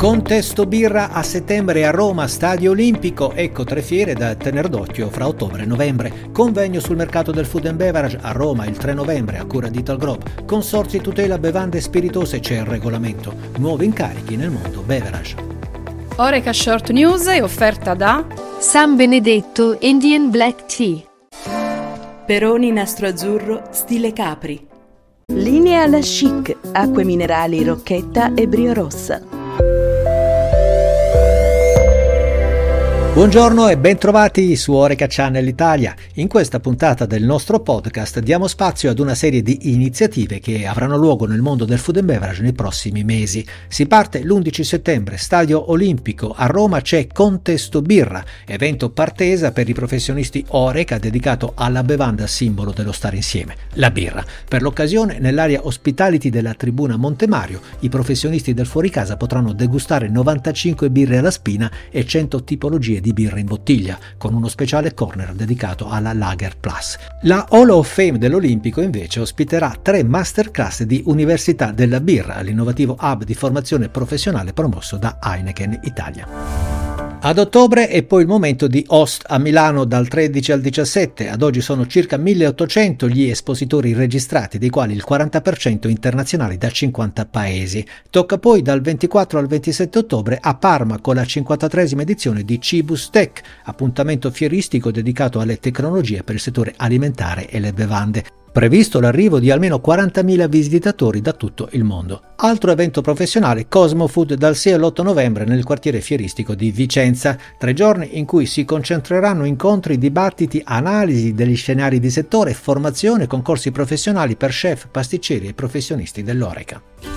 Contesto birra a settembre a Roma, Stadio Olimpico, ecco tre fiere da tener d'occhio fra ottobre e novembre. Convegno sul mercato del food and beverage a Roma il 3 novembre a cura di Talgrob. Consorzi tutela bevande spiritose c'è il regolamento. Nuovi incarichi nel mondo beverage. Oreca Short News è offerta da San Benedetto Indian Black Tea. Peroni nastro azzurro stile Capri. Linea alla chic, acque minerali Rocchetta e Brio Rossa. Bye. Buongiorno e bentrovati su Oreca Channel Italia. In questa puntata del nostro podcast diamo spazio ad una serie di iniziative che avranno luogo nel mondo del food and beverage nei prossimi mesi. Si parte l'11 settembre, Stadio Olimpico, a Roma c'è Contesto Birra, evento partesa per i professionisti Oreca dedicato alla bevanda simbolo dello stare insieme, la birra. Per l'occasione, nell'area hospitality della tribuna Montemario, i professionisti del fuoricasa potranno degustare 95 birre alla spina e 100 tipologie di birra in bottiglia, con uno speciale corner dedicato alla Lager Plus. La Hall of Fame dell'Olimpico invece ospiterà tre masterclass di Università della Birra, l'innovativo hub di formazione professionale promosso da Heineken Italia. Ad ottobre è poi il momento di Host a Milano dal 13 al 17. Ad oggi sono circa 1800 gli espositori registrati, dei quali il 40% internazionali da 50 paesi. Tocca poi dal 24 al 27 ottobre a Parma con la 53esima edizione di Cibus Tech, appuntamento fieristico dedicato alle tecnologie per il settore alimentare e le bevande. Previsto l'arrivo di almeno 40.000 visitatori da tutto il mondo. Altro evento professionale, Cosmo Food dal 6 all'8 novembre nel quartiere fieristico di Vicenza. Tre giorni in cui si concentreranno incontri, dibattiti, analisi degli scenari di settore, formazione, concorsi professionali per chef, pasticceri e professionisti dell'Oreca.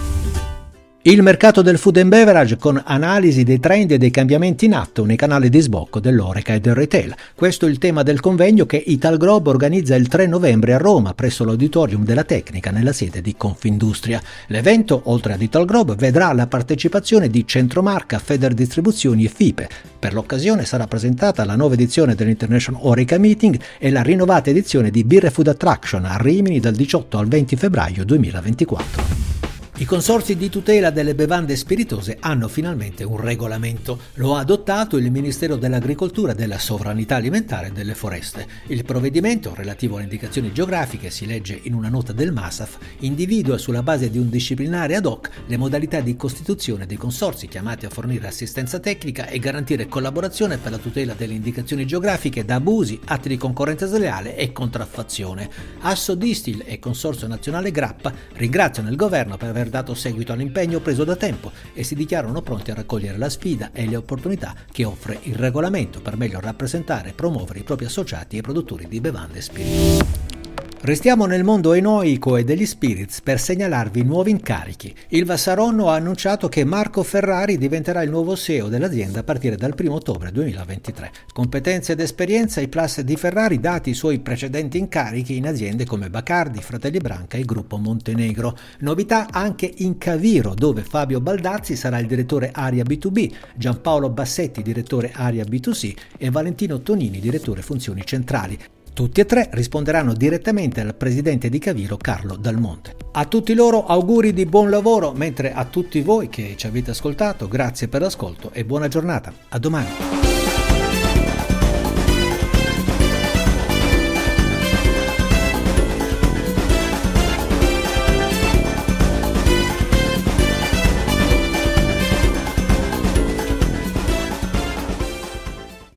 Il mercato del food and beverage con analisi dei trend e dei cambiamenti in atto nei canali di sbocco dell'Oreca e del retail. Questo è il tema del convegno che Italgrob organizza il 3 novembre a Roma presso l'Auditorium della Tecnica nella sede di Confindustria. L'evento, oltre ad Italgrob, vedrà la partecipazione di Centromarca, Feder Distribuzioni e FIPE. Per l'occasione sarà presentata la nuova edizione dell'International Oreca Meeting e la rinnovata edizione di Beer Food Attraction a Rimini dal 18 al 20 febbraio 2024. I consorzi di tutela delle bevande spiritose hanno finalmente un regolamento. Lo ha adottato il Ministero dell'Agricoltura, della Sovranità Alimentare e delle Foreste. Il provvedimento, relativo alle indicazioni geografiche, si legge in una nota del MASAF, individua sulla base di un disciplinare ad hoc le modalità di costituzione dei consorzi chiamati a fornire assistenza tecnica e garantire collaborazione per la tutela delle indicazioni geografiche da abusi, atti di concorrenza sleale e contraffazione. Asso Distil e Consorzio Nazionale Grappa ringraziano il governo per aver dato seguito all'impegno preso da tempo e si dichiarano pronti a raccogliere la sfida e le opportunità che offre il regolamento per meglio rappresentare e promuovere i propri associati e produttori di bevande spiritose. Restiamo nel mondo enoico e degli spirits per segnalarvi nuovi incarichi. Il Vassaronno ha annunciato che Marco Ferrari diventerà il nuovo CEO dell'azienda a partire dal 1 ottobre 2023. Competenze ed esperienza ai plus di Ferrari dati i suoi precedenti incarichi in aziende come Bacardi, Fratelli Branca e Gruppo Montenegro. Novità anche in Caviro, dove Fabio Baldazzi sarà il direttore Aria B2B, Giampaolo Bassetti direttore Aria B2C e Valentino Tonini direttore funzioni centrali. Tutti e tre risponderanno direttamente al presidente di Caviro, Carlo Dalmonte. A tutti loro auguri di buon lavoro, mentre a tutti voi che ci avete ascoltato, grazie per l'ascolto e buona giornata. A domani.